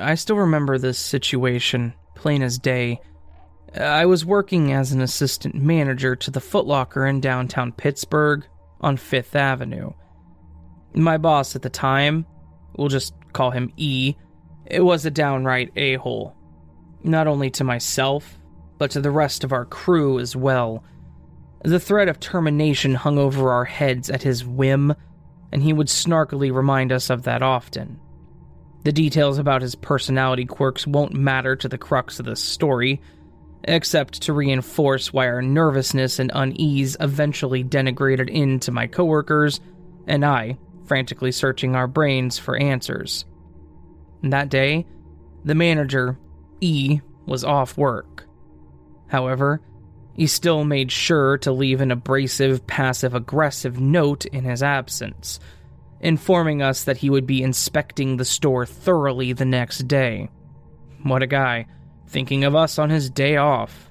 I still remember this situation, plain as day. I was working as an assistant manager to the Footlocker in downtown Pittsburgh on Fifth Avenue. My boss at the time, we'll just call him E, it was a downright a hole. Not only to myself, but to the rest of our crew as well. The threat of termination hung over our heads at his whim, and he would snarkily remind us of that often. The details about his personality quirks won't matter to the crux of the story, except to reinforce why our nervousness and unease eventually denigrated into my coworkers and I, frantically searching our brains for answers. That day, the manager, E, was off work. However, he still made sure to leave an abrasive, passive aggressive note in his absence, informing us that he would be inspecting the store thoroughly the next day. What a guy, thinking of us on his day off.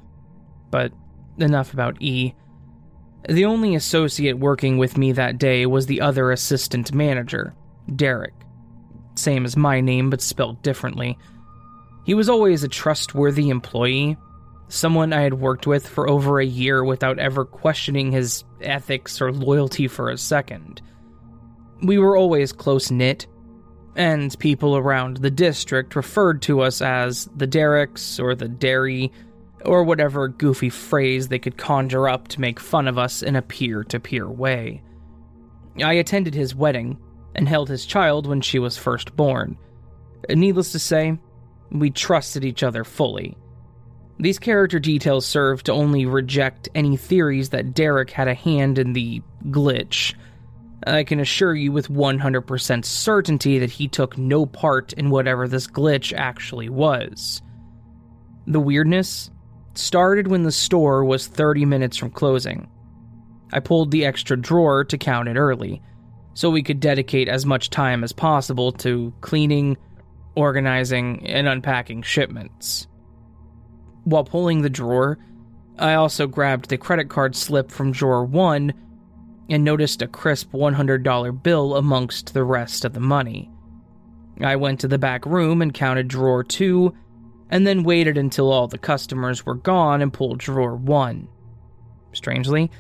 But enough about E. The only associate working with me that day was the other assistant manager, Derek. Same as my name, but spelled differently. He was always a trustworthy employee, someone I had worked with for over a year without ever questioning his ethics or loyalty for a second. We were always close knit, and people around the district referred to us as the Derricks or the Derry, or whatever goofy phrase they could conjure up to make fun of us in a peer to peer way. I attended his wedding and held his child when she was first born. Needless to say, we trusted each other fully. These character details serve to only reject any theories that Derek had a hand in the glitch. I can assure you with 100% certainty that he took no part in whatever this glitch actually was. The weirdness started when the store was 30 minutes from closing. I pulled the extra drawer to count it early, so we could dedicate as much time as possible to cleaning, organizing, and unpacking shipments. While pulling the drawer, I also grabbed the credit card slip from drawer 1 and noticed a crisp $100 bill amongst the rest of the money. I went to the back room and counted drawer 2 and then waited until all the customers were gone and pulled drawer 1. Strangely,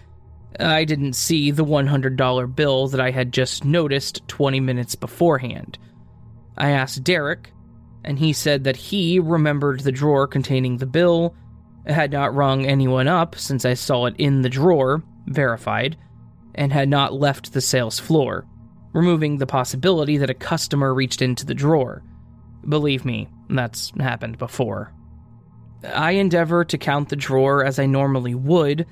I didn't see the $100 bill that I had just noticed 20 minutes beforehand. I asked Derek, and he said that he remembered the drawer containing the bill, had not rung anyone up since I saw it in the drawer, verified, and had not left the sales floor, removing the possibility that a customer reached into the drawer. Believe me, that's happened before. I endeavor to count the drawer as I normally would,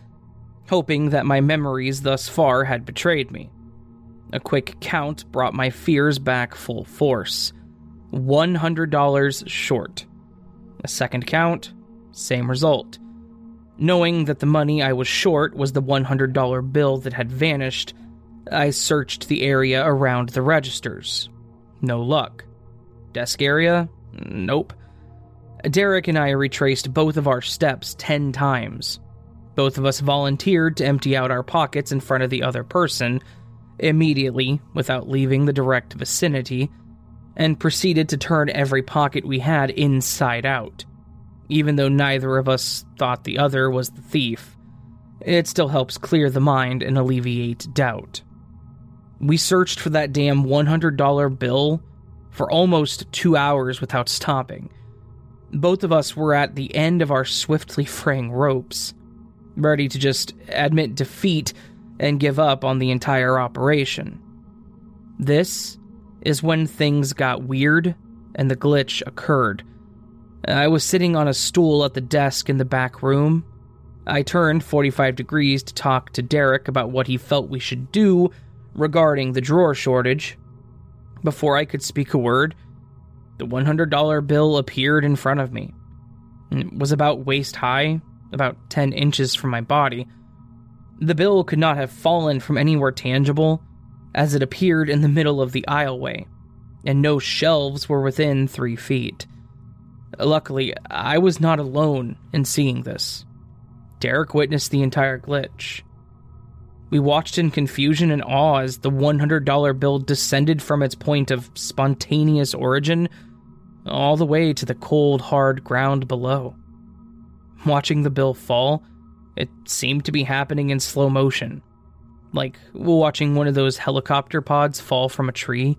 hoping that my memories thus far had betrayed me. A quick count brought my fears back full force. $100 short. A second count, same result. Knowing that the money I was short was the $100 bill that had vanished, I searched the area around the registers. No luck. Desk area? Nope. Derek and I retraced both of our steps 10 times. Both of us volunteered to empty out our pockets in front of the other person, immediately, without leaving the direct vicinity, and proceeded to turn every pocket we had inside out. Even though neither of us thought the other was the thief, it still helps clear the mind and alleviate doubt. We searched for that damn $100 bill for almost two hours without stopping. Both of us were at the end of our swiftly fraying ropes, ready to just admit defeat and give up on the entire operation. This is when things got weird and the glitch occurred. Uh, I was sitting on a stool at the desk in the back room. I turned 45 degrees to talk to Derek about what he felt we should do regarding the drawer shortage, before I could speak a word, the $100 bill appeared in front of me. It was about waist high, about 10 inches from my body. The bill could not have fallen from anywhere tangible, as it appeared in the middle of the aisleway, and no shelves were within three feet. Luckily, I was not alone in seeing this. Derek witnessed the entire glitch. We watched in confusion and awe as the $100 bill descended from its point of spontaneous origin, all the way to the cold, hard ground below. Watching the bill fall, it seemed to be happening in slow motion, like watching one of those helicopter pods fall from a tree.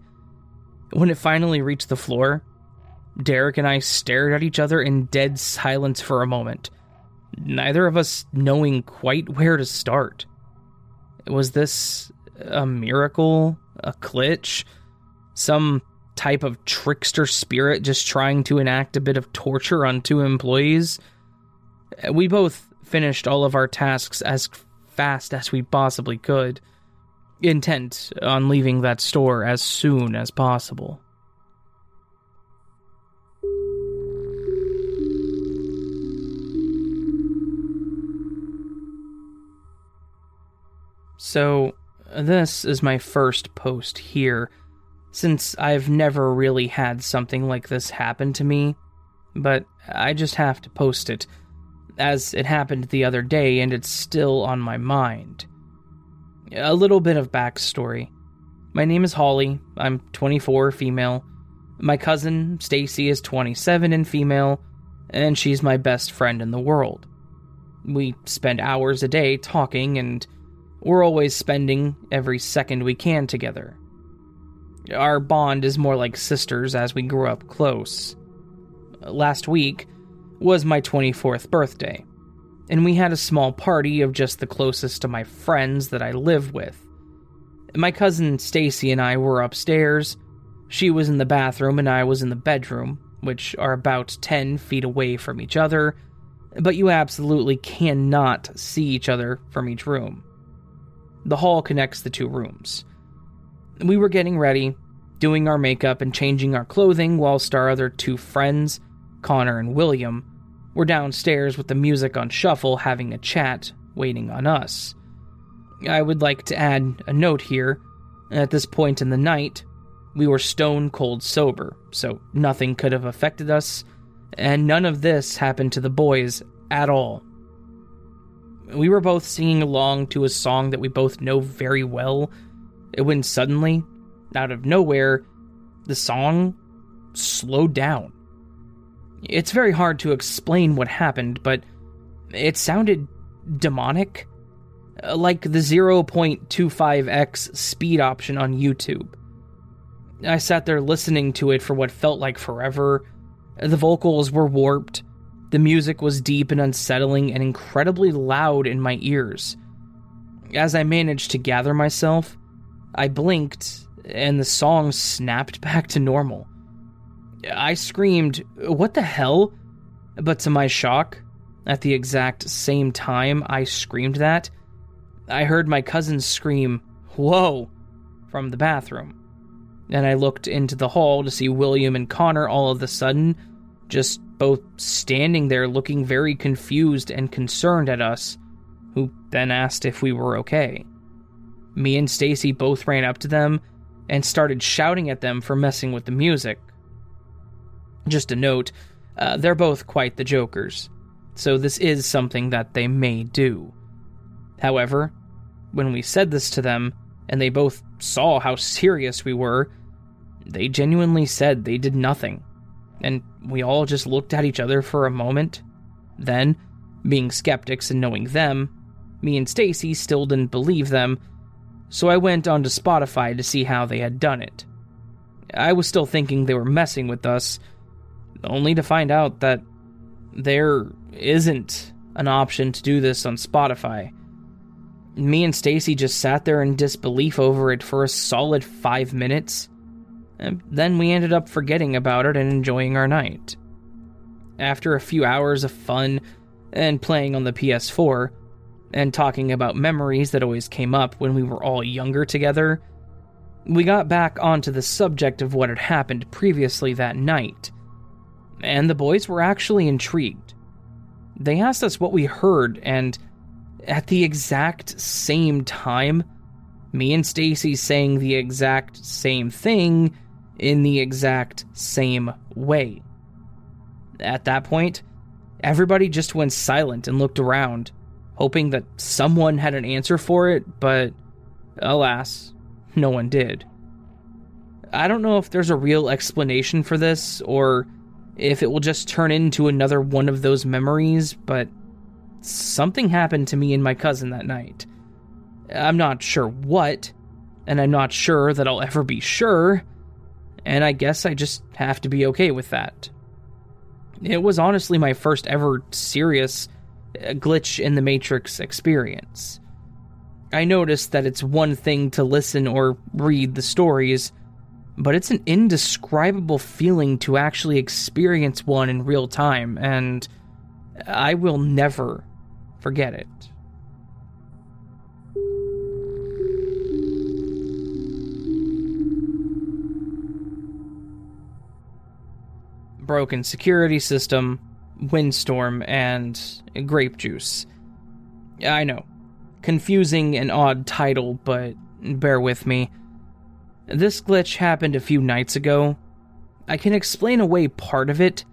When it finally reached the floor, Derek and I stared at each other in dead silence for a moment, neither of us knowing quite where to start. Was this a miracle? A glitch? Some type of trickster spirit just trying to enact a bit of torture on two employees? We both finished all of our tasks as fast as we possibly could, intent on leaving that store as soon as possible. So, this is my first post here, since I've never really had something like this happen to me, but I just have to post it, as it happened the other day and it's still on my mind. A little bit of backstory. My name is Holly, I'm 24, female. My cousin, Stacy, is 27 and female, and she's my best friend in the world. We spend hours a day talking and we're always spending every second we can together. Our bond is more like sisters as we grew up close. Last week was my 24th birthday, and we had a small party of just the closest to my friends that I live with. My cousin Stacy and I were upstairs. She was in the bathroom and I was in the bedroom, which are about 10 feet away from each other, but you absolutely cannot see each other from each room. The hall connects the two rooms. We were getting ready, doing our makeup and changing our clothing, whilst our other two friends, Connor and William, were downstairs with the music on shuffle having a chat, waiting on us. I would like to add a note here. At this point in the night, we were stone cold sober, so nothing could have affected us, and none of this happened to the boys at all. We were both singing along to a song that we both know very well when suddenly, out of nowhere, the song slowed down. It's very hard to explain what happened, but it sounded demonic, uh, like the 0.25x speed option on YouTube. I sat there listening to it for what felt like forever. The vocals were warped, the music was deep and unsettling and incredibly loud in my ears. As I managed to gather myself, I blinked and the song snapped back to normal. I screamed, What the hell? But to my shock, at the exact same time I screamed that, I heard my cousin scream, Whoa, from the bathroom. And I looked into the hall to see William and Connor all of a sudden just both standing there looking very confused and concerned at us, who then asked if we were okay. Me and Stacy both ran up to them and started shouting at them for messing with the music. Just a note, uh, they're both quite the jokers, so this is something that they may do. However, when we said this to them, and they both saw how serious we were, they genuinely said they did nothing and we all just looked at each other for a moment. Then, being skeptics and knowing them, me and Stacy still didn't believe them, so I went onto Spotify to see how they had done it. I was still thinking they were messing with us, only to find out that there isn't an option to do this on Spotify. Me and Stacy just sat there in disbelief over it for a solid 5 minutes and then we ended up forgetting about it and enjoying our night. After a few hours of fun and playing on the PS4, and talking about memories that always came up when we were all younger together, we got back onto the subject of what had happened previously that night. And the boys were actually intrigued. They asked us what we heard, and at the exact same time, me and Stacy saying the exact same thing in the exact same way. At that point, everybody just went silent and looked around, hoping that someone had an answer for it, but alas, no one did. I don't know if there's a real explanation for this or if it will just turn into another one of those memories, but something happened to me and my cousin that night. I'm not sure what, and I'm not sure that I'll ever be sure, and I guess I just have to be okay with that. It was honestly my first ever serious uh, glitch in the Matrix experience. I noticed that it's one thing to listen or read the stories, but it's an indescribable feeling to actually experience one in real time, and I will never forget it. Broken security system, windstorm, and grape juice. I know. Confusing and odd title, but bear with me. This glitch happened a few nights ago. I can explain away part of it,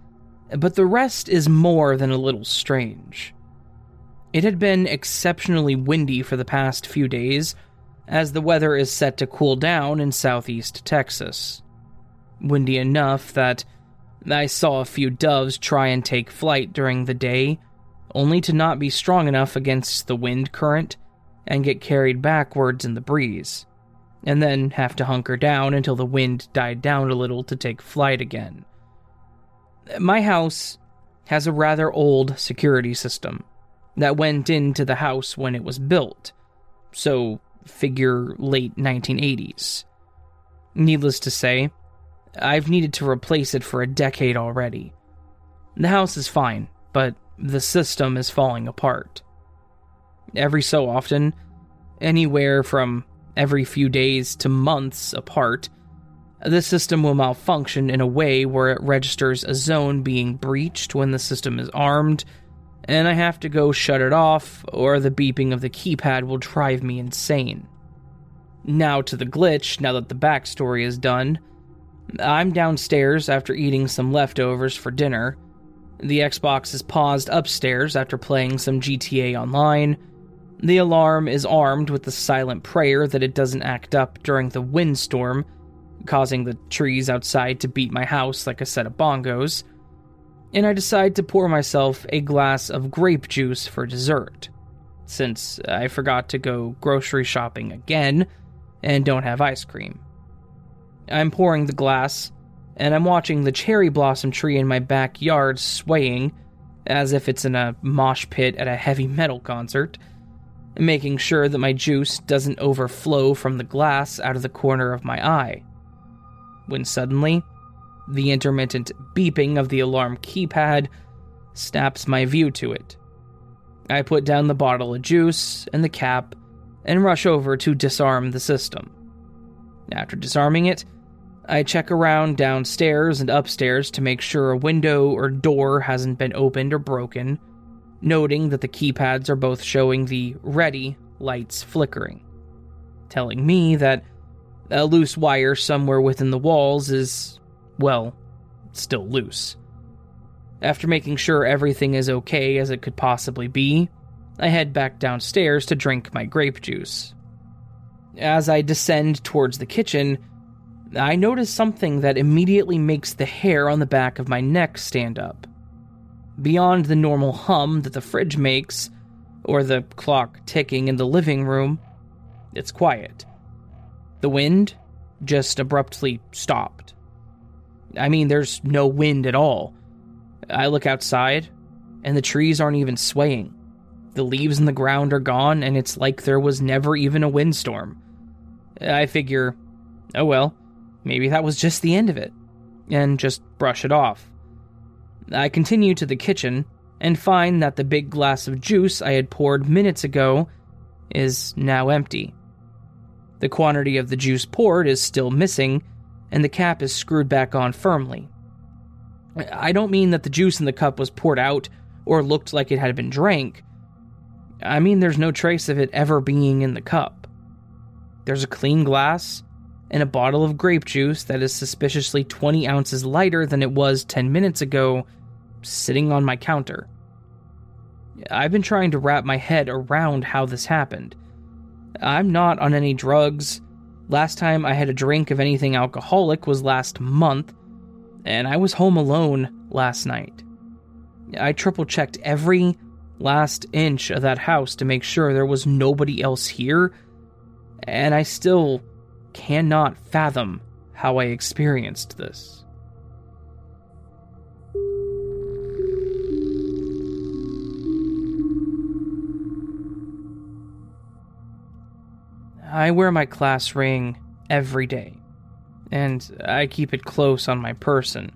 but the rest is more than a little strange. It had been exceptionally windy for the past few days, as the weather is set to cool down in southeast Texas. Windy enough that I saw a few doves try and take flight during the day, only to not be strong enough against the wind current and get carried backwards in the breeze and then have to hunker down until the wind died down a little to take flight again. My house has a rather old security system that went into the house when it was built, so figure late 1980s. Needless to say, I've needed to replace it for a decade already. The house is fine, but the system is falling apart. Every so often, anywhere from every few days to months apart, the system will malfunction in a way where it registers a zone being breached when the system is armed, and I have to go shut it off, or the beeping of the keypad will drive me insane. Now to the glitch, now that the backstory is done. I'm downstairs after eating some leftovers for dinner. The Xbox is paused upstairs after playing some GTA Online the alarm is armed with the silent prayer that it doesn't act up during the windstorm, causing the trees outside to beat my house like a set of bongos. And I decide to pour myself a glass of grape juice for dessert, since I forgot to go grocery shopping again and don't have ice cream. I'm pouring the glass, and I'm watching the cherry blossom tree in my backyard swaying as if it's in a mosh pit at a heavy metal concert making sure that my juice doesn't overflow from the glass out of the corner of my eye. When suddenly, the intermittent beeping of the alarm keypad snaps my view to it. I put down the bottle of juice and the cap and rush over to disarm the system. After disarming it, I check around downstairs and upstairs to make sure a window or door hasn't been opened or broken noting that the keypads are both showing the ready lights flickering, telling me that a loose wire somewhere within the walls is, well, still loose. After making sure everything is okay as it could possibly be, I head back downstairs to drink my grape juice. As I descend towards the kitchen, I notice something that immediately makes the hair on the back of my neck stand up beyond the normal hum that the fridge makes, or the clock ticking in the living room, it's quiet. The wind just abruptly stopped. I mean, there's no wind at all. I look outside, and the trees aren't even swaying. The leaves in the ground are gone, and it's like there was never even a windstorm. I figure, oh well, maybe that was just the end of it, and just brush it off. I continue to the kitchen and find that the big glass of juice I had poured minutes ago is now empty. The quantity of the juice poured is still missing, and the cap is screwed back on firmly. I don't mean that the juice in the cup was poured out or looked like it had been drank. I mean there's no trace of it ever being in the cup. There's a clean glass and a bottle of grape juice that is suspiciously 20 ounces lighter than it was 10 minutes ago sitting on my counter. I've been trying to wrap my head around how this happened. I'm not on any drugs. Last time I had a drink of anything alcoholic was last month, and I was home alone last night. I triple checked every last inch of that house to make sure there was nobody else here, and I still cannot fathom how I experienced this. I wear my class ring every day, and I keep it close on my person.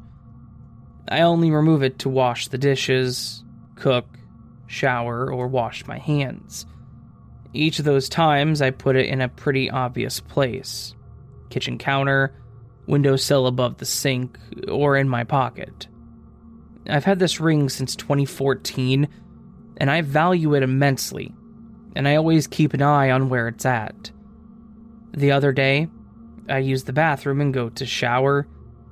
I only remove it to wash the dishes, cook, shower, or wash my hands. Each of those times, I put it in a pretty obvious place kitchen counter, windowsill above the sink, or in my pocket. I've had this ring since 2014, and I value it immensely, and I always keep an eye on where it's at. The other day, I use the bathroom and go to shower,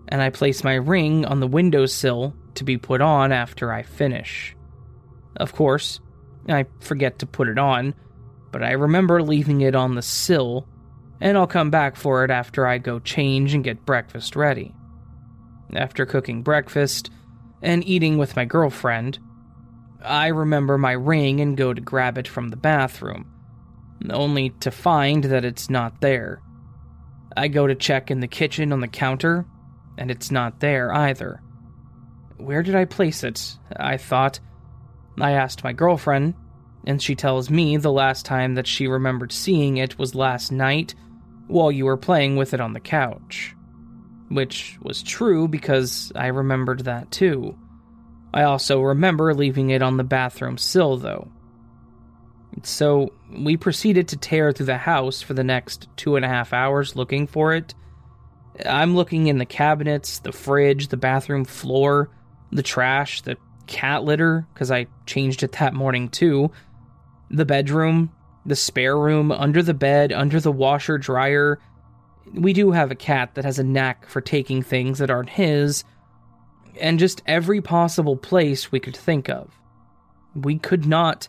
and I place my ring on the windowsill to be put on after I finish. Of course, I forget to put it on, but I remember leaving it on the sill, and I'll come back for it after I go change and get breakfast ready. After cooking breakfast and eating with my girlfriend, I remember my ring and go to grab it from the bathroom only to find that it's not there. I go to check in the kitchen on the counter, and it's not there either. Where did I place it? I thought. I asked my girlfriend, and she tells me the last time that she remembered seeing it was last night while you were playing with it on the couch. Which was true because I remembered that too. I also remember leaving it on the bathroom sill, though. So we proceeded to tear through the house for the next two and a half hours looking for it. I'm looking in the cabinets, the fridge, the bathroom floor, the trash, the cat litter, because I changed it that morning too, the bedroom, the spare room, under the bed, under the washer dryer. We do have a cat that has a knack for taking things that aren't his, and just every possible place we could think of. We could not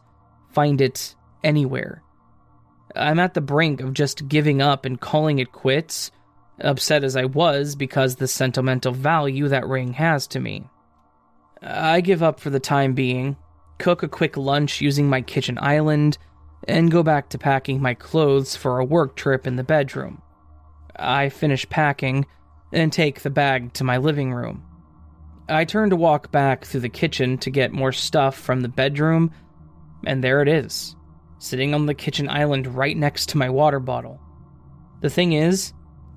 find it anywhere. I'm at the brink of just giving up and calling it quits, upset as I was because the sentimental value that ring has to me. I give up for the time being, cook a quick lunch using my kitchen island, and go back to packing my clothes for a work trip in the bedroom. I finish packing and take the bag to my living room. I turn to walk back through the kitchen to get more stuff from the bedroom, and there it is sitting on the kitchen island right next to my water bottle. The thing is,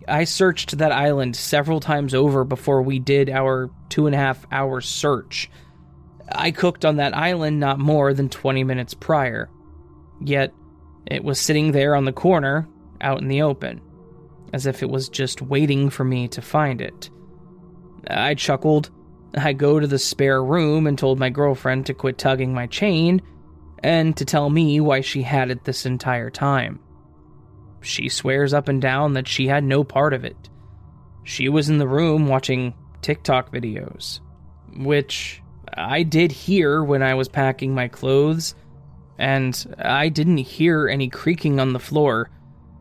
I searched that island several times over before we did our two and a half hour search. I cooked on that island not more than 20 minutes prior. Yet, it was sitting there on the corner, out in the open, as if it was just waiting for me to find it. I chuckled. I go to the spare room and told my girlfriend to quit tugging my chain and to tell me why she had it this entire time. She swears up and down that she had no part of it. She was in the room watching TikTok videos, which I did hear when I was packing my clothes, and I didn't hear any creaking on the floor,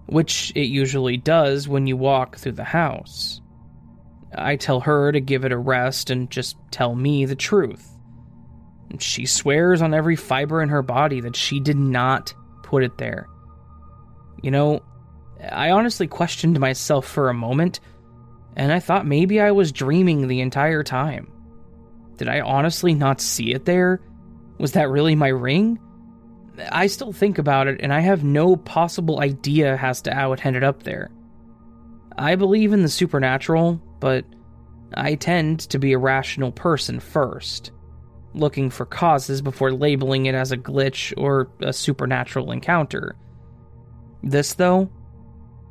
which it usually does when you walk through the house. I tell her to give it a rest and just tell me the truth. She swears on every fiber in her body that she did not put it there. You know, I honestly questioned myself for a moment, and I thought maybe I was dreaming the entire time. Did I honestly not see it there? Was that really my ring? I still think about it, and I have no possible idea as to how it ended up there. I believe in the supernatural, but I tend to be a rational person first looking for causes before labeling it as a glitch or a supernatural encounter. This, though,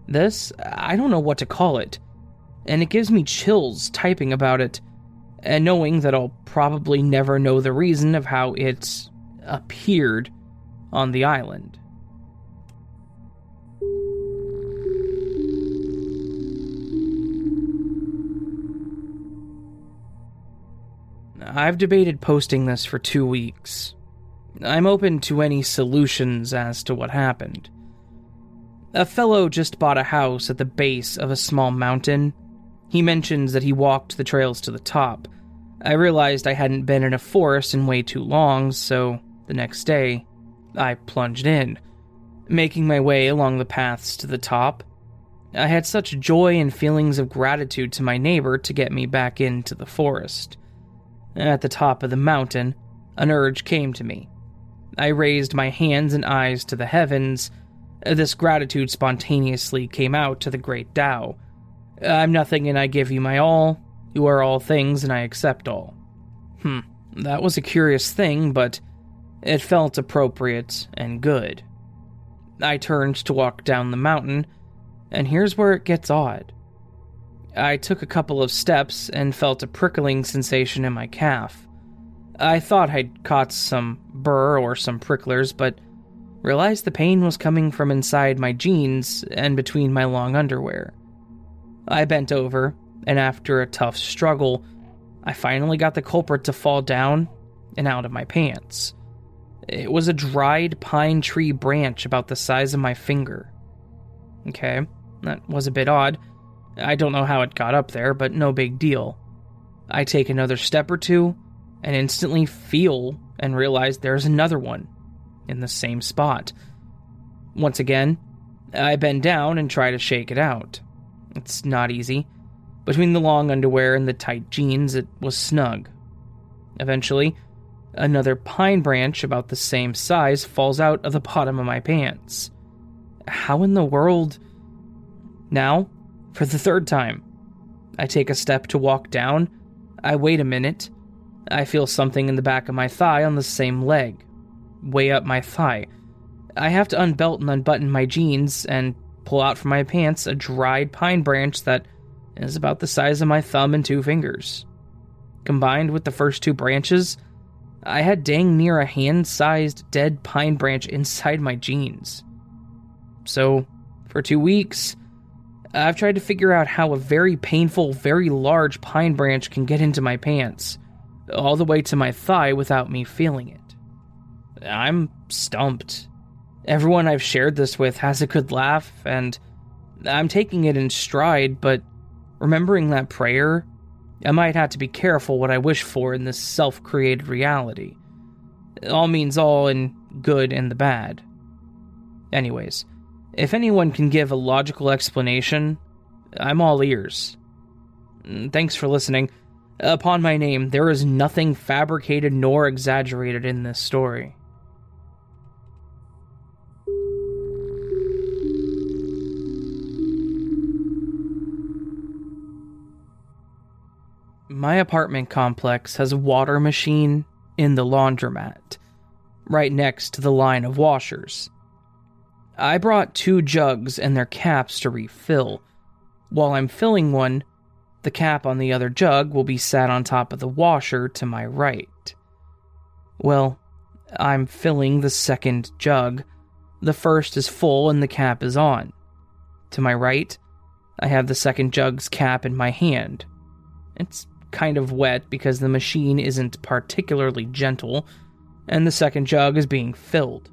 this, I don't know what to call it, and it gives me chills typing about it and knowing that I'll probably never know the reason of how it's appeared on the island. I've debated posting this for two weeks. I'm open to any solutions as to what happened. A fellow just bought a house at the base of a small mountain, He mentions that he walked the trails to the top. I realized I hadn't been in a forest in way too long, so the next day, I plunged in, making my way along the paths to the top. I had such joy and feelings of gratitude to my neighbor to get me back into the forest. At the top of the mountain, an urge came to me. I raised my hands and eyes to the heavens. This gratitude spontaneously came out to the great Tao. I'm nothing and I give you my all. You are all things and I accept all. Hmm, that was a curious thing, but it felt appropriate and good. I turned to walk down the mountain, and here's where it gets odd. I took a couple of steps and felt a prickling sensation in my calf. I thought I'd caught some burr or some pricklers, but realized the pain was coming from inside my jeans and between my long underwear. I bent over, and after a tough struggle, I finally got the culprit to fall down and out of my pants. It was a dried pine tree branch about the size of my finger. Okay, that was a bit odd. I don't know how it got up there, but no big deal. I take another step or two and instantly feel and realize there's another one in the same spot. Once again, I bend down and try to shake it out. It's not easy. Between the long underwear and the tight jeans, it was snug. Eventually, another pine branch about the same size falls out of the bottom of my pants. How in the world? Now, for the third time, I take a step to walk down. I wait a minute. I feel something in the back of my thigh on the same leg, way up my thigh. I have to unbelt and unbutton my jeans and pull out from my pants a dried pine branch that is about the size of my thumb and two fingers. Combined with the first two branches, I had dang near a hand sized dead pine branch inside my jeans. So, for two weeks, I've tried to figure out how a very painful, very large pine branch can get into my pants, all the way to my thigh without me feeling it. I'm stumped. Everyone I've shared this with has a good laugh, and I'm taking it in stride, but remembering that prayer, I might have to be careful what I wish for in this self created reality. All means all in good and the bad. Anyways, if anyone can give a logical explanation, I'm all ears. Thanks for listening. Upon my name, there is nothing fabricated nor exaggerated in this story. My apartment complex has a water machine in the laundromat, right next to the line of washers. I brought two jugs and their caps to refill. While I'm filling one, the cap on the other jug will be sat on top of the washer to my right. Well, I'm filling the second jug. The first is full and the cap is on. To my right, I have the second jug's cap in my hand. It's kind of wet because the machine isn't particularly gentle, and the second jug is being filled.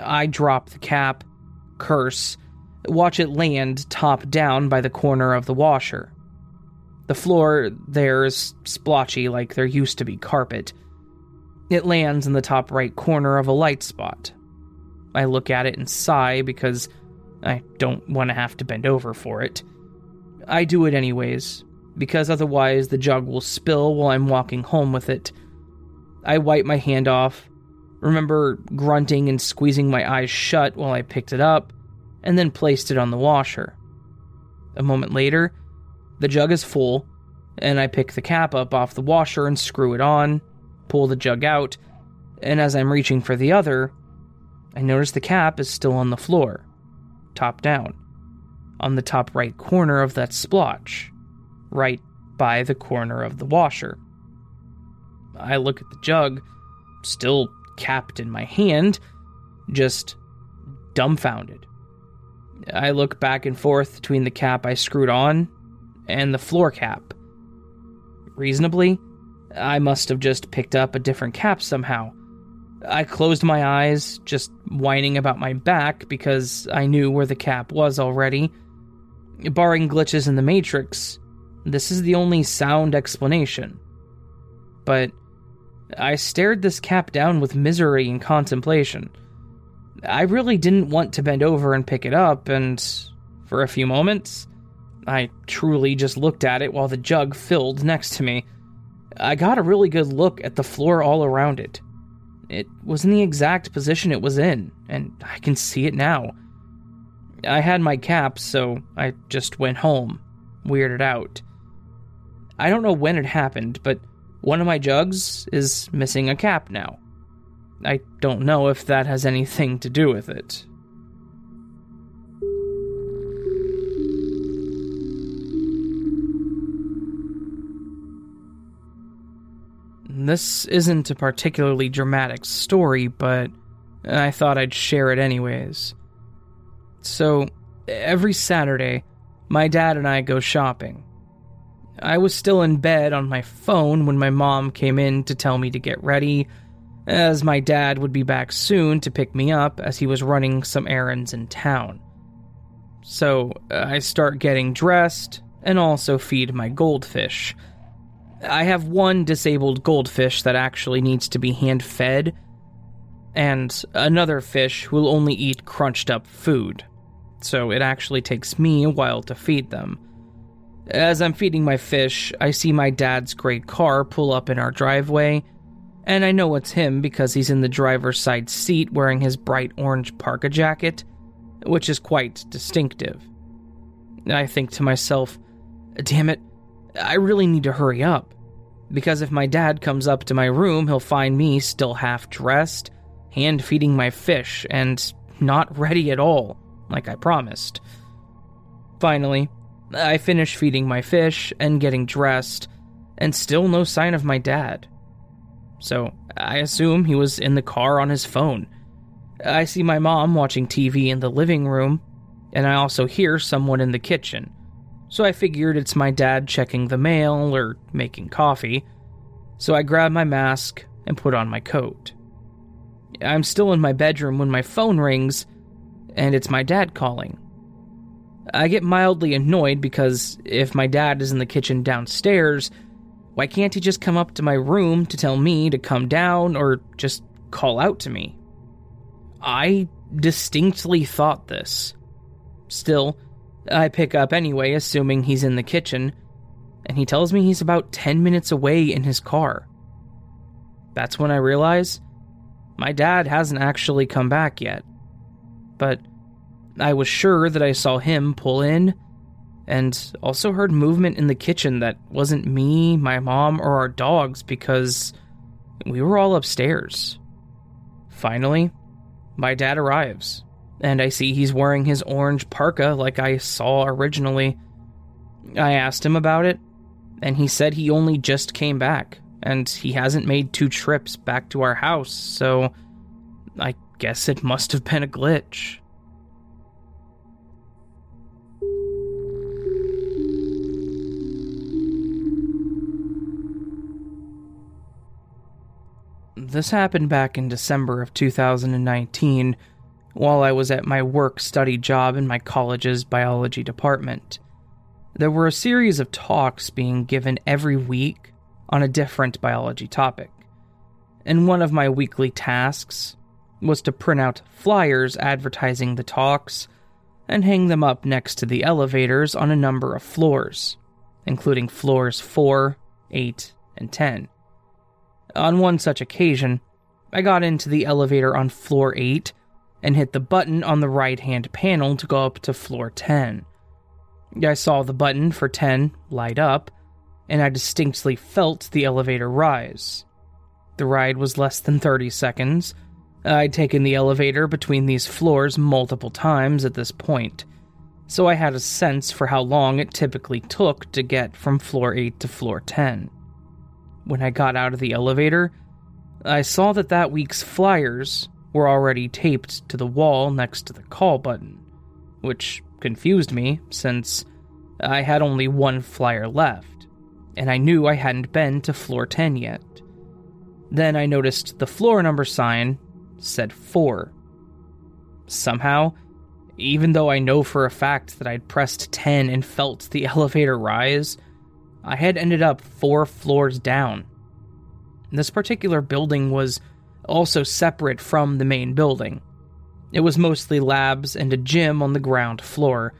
I drop the cap, curse, watch it land top down by the corner of the washer. The floor there is splotchy like there used to be carpet. It lands in the top right corner of a light spot. I look at it and sigh because I don't want to have to bend over for it. I do it anyways, because otherwise the jug will spill while I'm walking home with it. I wipe my hand off, remember grunting and squeezing my eyes shut while I picked it up, and then placed it on the washer. A moment later, the jug is full, and I pick the cap up off the washer and screw it on, pull the jug out, and as I'm reaching for the other, I notice the cap is still on the floor, top down, on the top right corner of that splotch right by the corner of the washer. I look at the jug, still capped in my hand, just dumbfounded. I look back and forth between the cap I screwed on and the floor cap. Reasonably, I must have just picked up a different cap somehow. I closed my eyes, just whining about my back because I knew where the cap was already. Barring glitches in the Matrix, This is the only sound explanation. But I stared this cap down with misery and contemplation. I really didn't want to bend over and pick it up, and for a few moments, I truly just looked at it while the jug filled next to me. I got a really good look at the floor all around it. It was in the exact position it was in, and I can see it now. I had my cap, so I just went home, weirded out. I don't know when it happened, but one of my jugs is missing a cap now. I don't know if that has anything to do with it. This isn't a particularly dramatic story, but I thought I'd share it anyways. So, every Saturday, my dad and I go shopping. I was still in bed on my phone when my mom came in to tell me to get ready, as my dad would be back soon to pick me up as he was running some errands in town. So, uh, I start getting dressed and also feed my goldfish I have one disabled goldfish that actually needs to be hand fed, and another fish who will only eat crunched up food. So it actually takes me a while to feed them. As I'm feeding my fish, I see my dad's gray car pull up in our driveway, and I know it's him because he's in the driver's side seat wearing his bright orange parka jacket, which is quite distinctive. I think to myself, damn it, I really need to hurry up. Because if my dad comes up to my room, he'll find me still half dressed, hand feeding my fish, and not ready at all, like I promised. Finally, I finish feeding my fish and getting dressed, and still no sign of my dad. So I assume he was in the car on his phone. I see my mom watching TV in the living room, and I also hear someone in the kitchen so I figured it's my dad checking the mail or making coffee. So I grab my mask and put on my coat. I'm still in my bedroom when my phone rings, and it's my dad calling. I get mildly annoyed because if my dad is in the kitchen downstairs, why can't he just come up to my room to tell me to come down or just call out to me? I distinctly thought this. Still, I pick up anyway, assuming he's in the kitchen, and he tells me he's about 10 minutes away in his car. That's when I realize my dad hasn't actually come back yet. But I was sure that I saw him pull in, and also heard movement in the kitchen that wasn't me, my mom, or our dogs because we were all upstairs. Finally, my dad arrives and I see he's wearing his orange parka like I saw originally. I asked him about it, and he said he only just came back, and he hasn't made two trips back to our house, so I guess it must have been a glitch. This happened back in December of 2019 while I was at my work study job in my college's biology department. There were a series of talks being given every week on a different biology topic, and one of my weekly tasks was to print out flyers advertising the talks and hang them up next to the elevators on a number of floors, including floors 4, 8, and 10. On one such occasion, I got into the elevator on floor 8 and hit the button on the right hand panel to go up to floor 10. I saw the button for 10 light up, and I distinctly felt the elevator rise. The ride was less than 30 seconds. I'd taken the elevator between these floors multiple times at this point, so I had a sense for how long it typically took to get from floor 8 to floor 10. When I got out of the elevator, I saw that that week's flyers were already taped to the wall next to the call button, which confused me since I had only one flyer left, and I knew I hadn't been to floor 10 yet. Then I noticed the floor number sign said 4. Somehow, even though I know for a fact that I'd pressed 10 and felt the elevator rise, I had ended up four floors down. This particular building was also separate from the main building. It was mostly labs and a gym on the ground floor.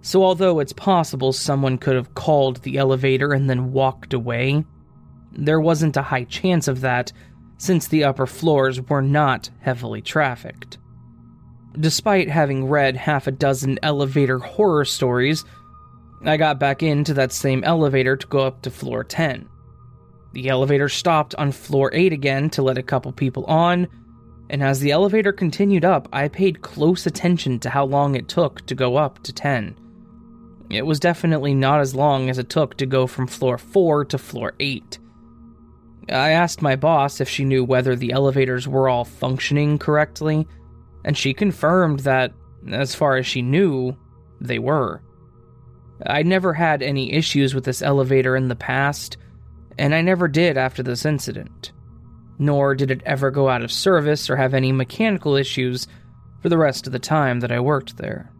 So, although it's possible someone could have called the elevator and then walked away, there wasn't a high chance of that since the upper floors were not heavily trafficked. Despite having read half a dozen elevator horror stories, I got back into that same elevator to go up to floor 10. The elevator stopped on floor 8 again to let a couple people on, and as the elevator continued up, I paid close attention to how long it took to go up to 10. It was definitely not as long as it took to go from floor 4 to floor 8. I asked my boss if she knew whether the elevators were all functioning correctly, and she confirmed that, as far as she knew, they were. I never had any issues with this elevator in the past, and I never did after this incident. Nor did it ever go out of service or have any mechanical issues for the rest of the time that I worked there.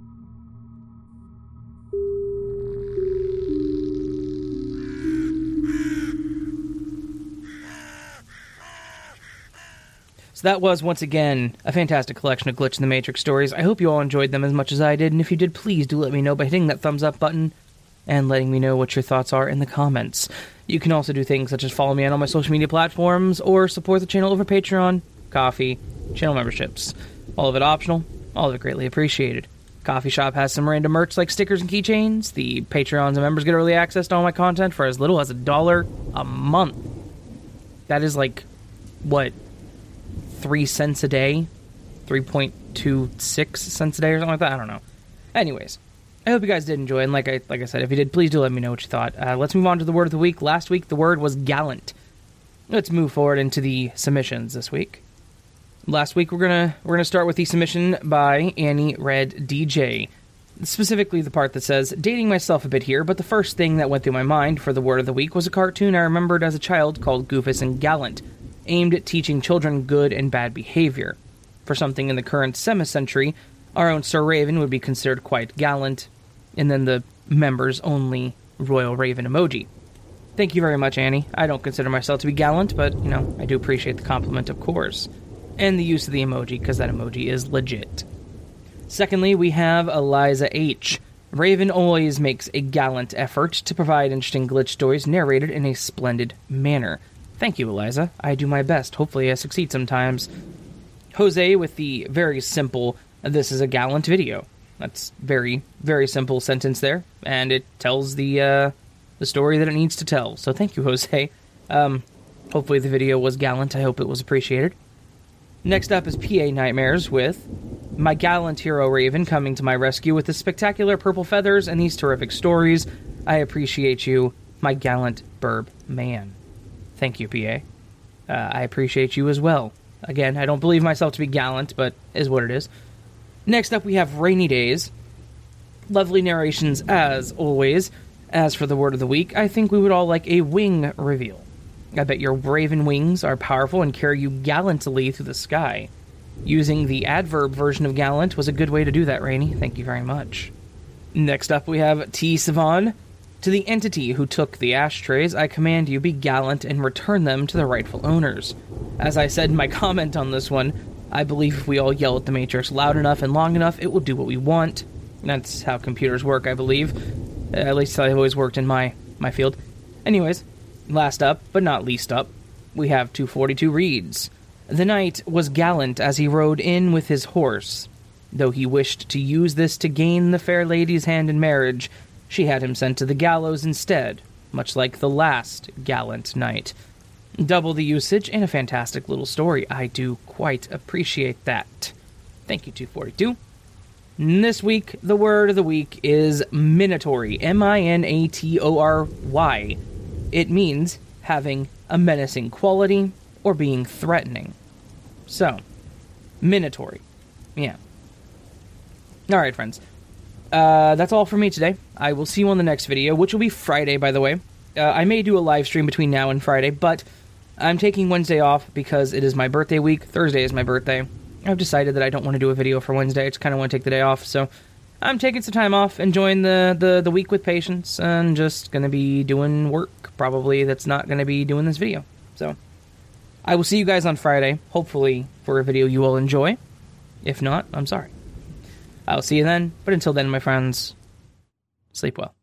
That was once again a fantastic collection of Glitch in the Matrix stories. I hope you all enjoyed them as much as I did, and if you did, please do let me know by hitting that thumbs up button and letting me know what your thoughts are in the comments. You can also do things such as follow me on all my social media platforms or support the channel over Patreon, Ko-fi, channel memberships. All of it optional, all of it greatly appreciated. Ko-fi Shop has some random merch like stickers and keychains. The Patreons and members get early access to all my content for as little as a dollar a month. That is like, what, three cents a day, three point two six cents a day or something like that. I don't know. Anyways, I hope you guys did enjoy, and like I like I said, if you did, please do let me know what you thought. Uh, let's move on to the word of the week. Last week, the word was gallant. Let's move forward into the submissions this week. Last week, we're gonna we're gonna start with the submission by Annie Red DJ. Specifically, the part that says, dating myself a bit here, but the first thing that went through my mind for the word of the week was a cartoon I remembered as a child called Goofus and Gallant aimed at teaching children good and bad behavior. For something in the current semi-century, our own Sir Raven would be considered quite gallant, and then the members only Royal Raven emoji. Thank you very much, Annie. I don't consider myself to be gallant, but, you know, I do appreciate the compliment, of course. And the use of the emoji, because that emoji is legit. Secondly, we have Eliza H. Raven always makes a gallant effort to provide interesting glitch stories narrated in a splendid manner. Thank you, Eliza. I do my best. Hopefully, I succeed sometimes. Jose with the very simple, this is a gallant video. That's very, very simple sentence there, and it tells the uh, the story that it needs to tell. So thank you, Jose. Um, hopefully the video was gallant. I hope it was appreciated. Next up is PA Nightmares with my gallant hero Raven coming to my rescue with his spectacular purple feathers and these terrific stories. I appreciate you, my gallant burb man. Thank you, PA. Uh, I appreciate you as well. Again, I don't believe myself to be gallant, but is what it is. Next up, we have Rainy Days. Lovely narrations as always. As for the word of the week, I think we would all like a wing reveal. I bet your raven wings are powerful and carry you gallantly through the sky. Using the adverb version of gallant was a good way to do that, Rainy. Thank you very much. Next up, we have T. Savon. To the entity who took the ashtrays, I command you be gallant and return them to the rightful owners. As I said in my comment on this one, I believe if we all yell at the Matrix loud enough and long enough, it will do what we want. That's how computers work, I believe. Uh, at least I've always worked in my, my field. Anyways, last up, but not least up, we have 242 reads. The knight was gallant as he rode in with his horse. Though he wished to use this to gain the fair lady's hand in marriage, she had him sent to the gallows instead, much like the last gallant knight. Double the usage and a fantastic little story. I do quite appreciate that. Thank you, 242. This week, the word of the week is minatory. M I N A T O R Y. It means having a menacing quality or being threatening. So, minatory. Yeah. Alright, friends uh, that's all for me today. I will see you on the next video, which will be Friday, by the way. Uh, I may do a live stream between now and Friday, but I'm taking Wednesday off because it is my birthday week. Thursday is my birthday. I've decided that I don't want to do a video for Wednesday. I just kind of want to take the day off, so I'm taking some time off, enjoying the, the, the week with patience, and just going to be doing work, probably, that's not going to be doing this video. So, I will see you guys on Friday, hopefully, for a video you will enjoy. If not, I'm sorry. I'll see you then. But until then, my friends, sleep well.